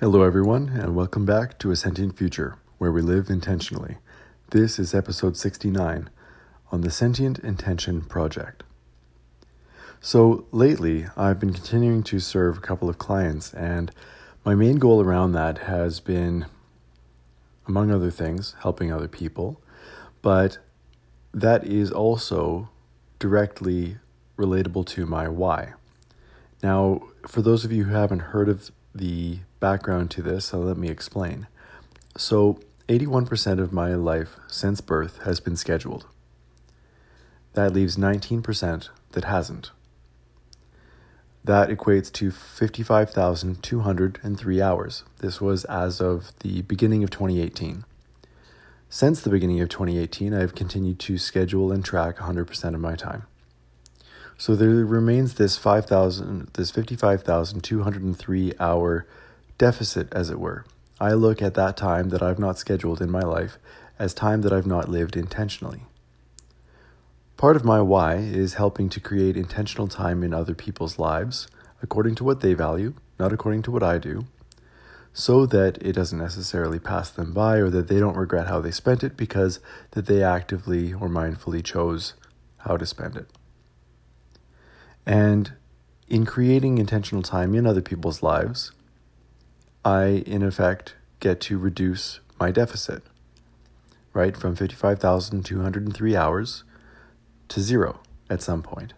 Hello, everyone, and welcome back to A Sentient Future, where we live intentionally. This is episode 69 on the Sentient Intention Project. So, lately, I've been continuing to serve a couple of clients, and my main goal around that has been, among other things, helping other people, but that is also directly relatable to my why. Now, for those of you who haven't heard of the background to this, so let me explain. So, 81% of my life since birth has been scheduled. That leaves 19% that hasn't. That equates to 55,203 hours. This was as of the beginning of 2018. Since the beginning of 2018, I have continued to schedule and track 100% of my time. So there remains this 5,000 this 55,203 hour deficit as it were. I look at that time that I've not scheduled in my life as time that I've not lived intentionally. Part of my why is helping to create intentional time in other people's lives according to what they value, not according to what I do, so that it doesn't necessarily pass them by or that they don't regret how they spent it because that they actively or mindfully chose how to spend it. And in creating intentional time in other people's lives, I, in effect, get to reduce my deficit, right? From 55,203 hours to zero at some point.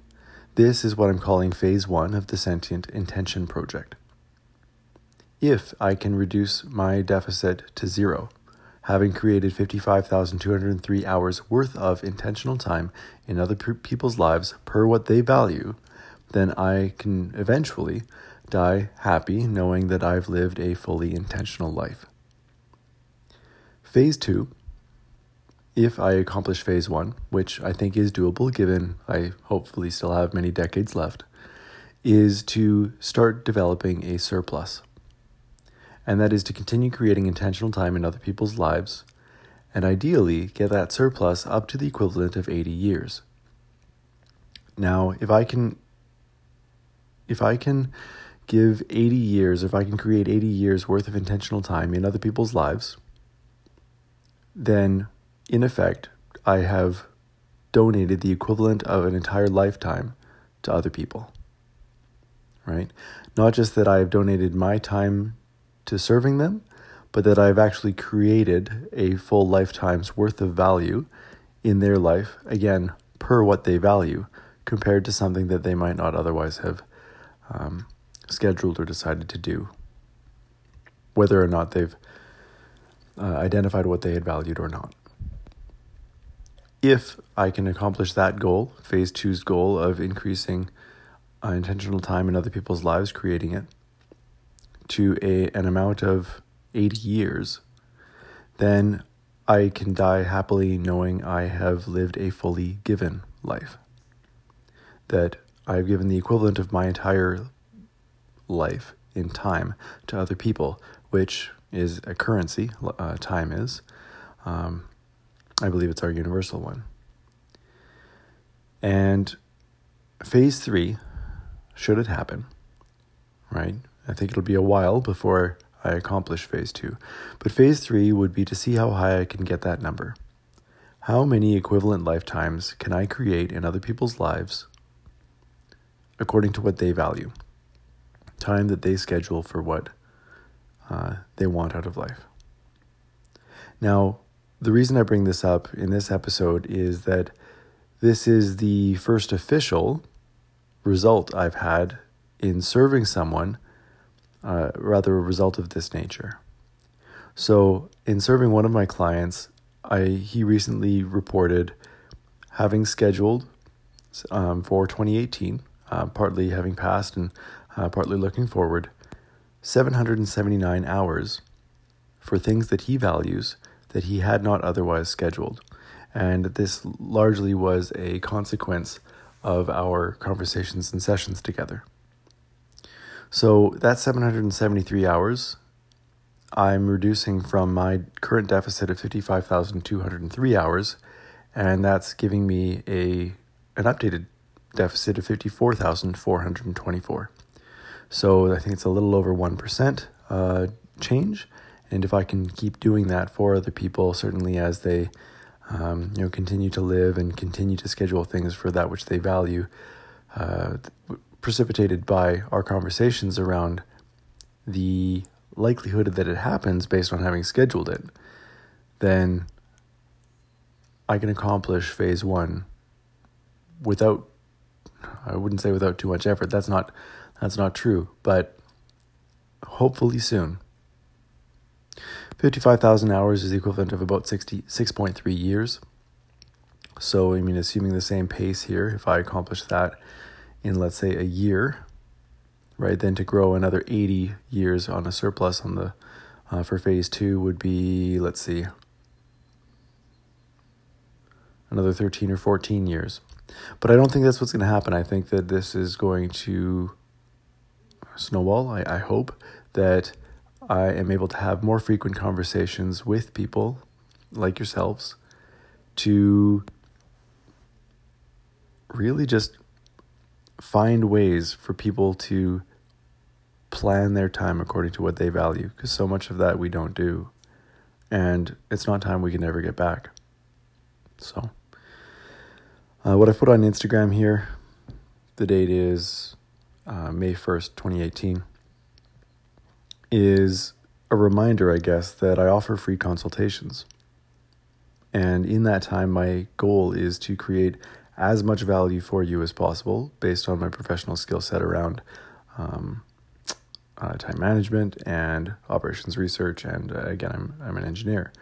This is what I'm calling phase one of the Sentient Intention Project. If I can reduce my deficit to zero, having created 55,203 hours worth of intentional time in other people's lives per what they value, then I can eventually die happy knowing that I've lived a fully intentional life. Phase two, if I accomplish phase one, which I think is doable given I hopefully still have many decades left, is to start developing a surplus. And that is to continue creating intentional time in other people's lives and ideally get that surplus up to the equivalent of 80 years. Now, if I can if I can give 80 years, if I can create 80 years worth of intentional time in other people's lives, then in effect, I have donated the equivalent of an entire lifetime to other people. Right? Not just that I have donated my time to serving them, but that I've actually created a full lifetime's worth of value in their life, again, per what they value, compared to something that they might not otherwise have um, scheduled or decided to do, whether or not they've uh, identified what they had valued or not. If I can accomplish that goal, phase two's goal of increasing uh, intentional time in other people's lives, creating it to a an amount of 80 years, then I can die happily knowing I have lived a fully given life. That I've given the equivalent of my entire life in time to other people, which is a currency, uh, time is. Um, I believe it's our universal one. And phase three, should it happen, right? I think it'll be a while before I accomplish phase two. But phase three would be to see how high I can get that number. How many equivalent lifetimes can I create in other people's lives according to what they value, time that they schedule for what uh, they want out of life. Now, the reason I bring this up in this episode is that this is the first official result I've had in serving someone, uh, rather, a result of this nature. So, in serving one of my clients, I he recently reported having scheduled um, for 2018 uh, partly having passed and uh, partly looking forward, 779 hours for things that he values that he had not otherwise scheduled. And this largely was a consequence of our conversations and sessions together. So that's 773 hours. I'm reducing from my current deficit of 55,203 hours, and that's giving me a an updated deficit of 54,424. So I think it's a little over 1% uh, change. And if I can keep doing that for other people, certainly as they um, you know continue to live and continue to schedule things for that which they value, uh, precipitated by our conversations around the likelihood that it happens based on having scheduled it, then I can accomplish phase one without I wouldn't say without too much effort. That's not that's not true, but hopefully soon. 55,000 hours is equivalent of about 66.3 years. So, I mean, assuming the same pace here, if I accomplish that in, let's say, a year, right, then to grow another 80 years on a surplus on the uh, for phase two would be, let's see, another 13 or 14 years. But I don't think that's what's going to happen. I think that this is going to snowball. I, I hope that I am able to have more frequent conversations with people like yourselves to really just find ways for people to plan their time according to what they value because so much of that we don't do and it's not time we can never get back so uh, what i put on instagram here the date is uh, may 1st 2018 is a reminder, I guess, that I offer free consultations. And in that time, my goal is to create as much value for you as possible based on my professional skill set around um, uh, time management and operations research. And uh, again, I'm, I'm an engineer.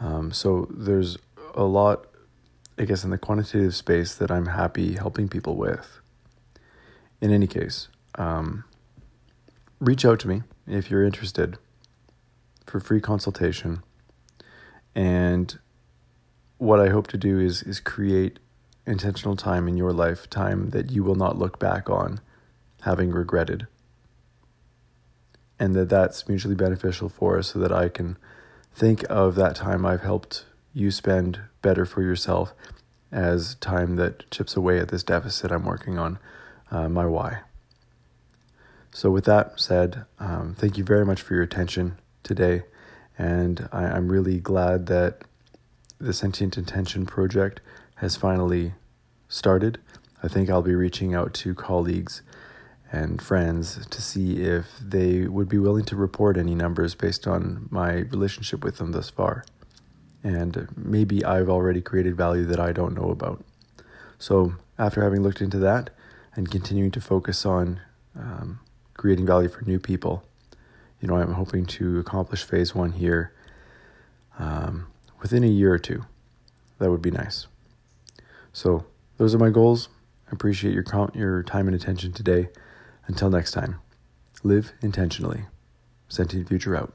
Um, so there's a lot, I guess, in the quantitative space that I'm happy helping people with. In any case, um, reach out to me if you're interested for free consultation. And what I hope to do is is create intentional time in your life, time that you will not look back on having regretted. And that that's mutually beneficial for us so that I can think of that time I've helped you spend better for yourself as time that chips away at this deficit I'm working on, uh, my why. So, with that said, um, thank you very much for your attention today. And I, I'm really glad that the Sentient Intention project has finally started. I think I'll be reaching out to colleagues and friends to see if they would be willing to report any numbers based on my relationship with them thus far. And maybe I've already created value that I don't know about. So, after having looked into that and continuing to focus on um, creating value for new people. You know, I'm hoping to accomplish phase one here um, within a year or two. That would be nice. So, those are my goals. I appreciate your com- your time and attention today. Until next time, live intentionally. Sentient Future out.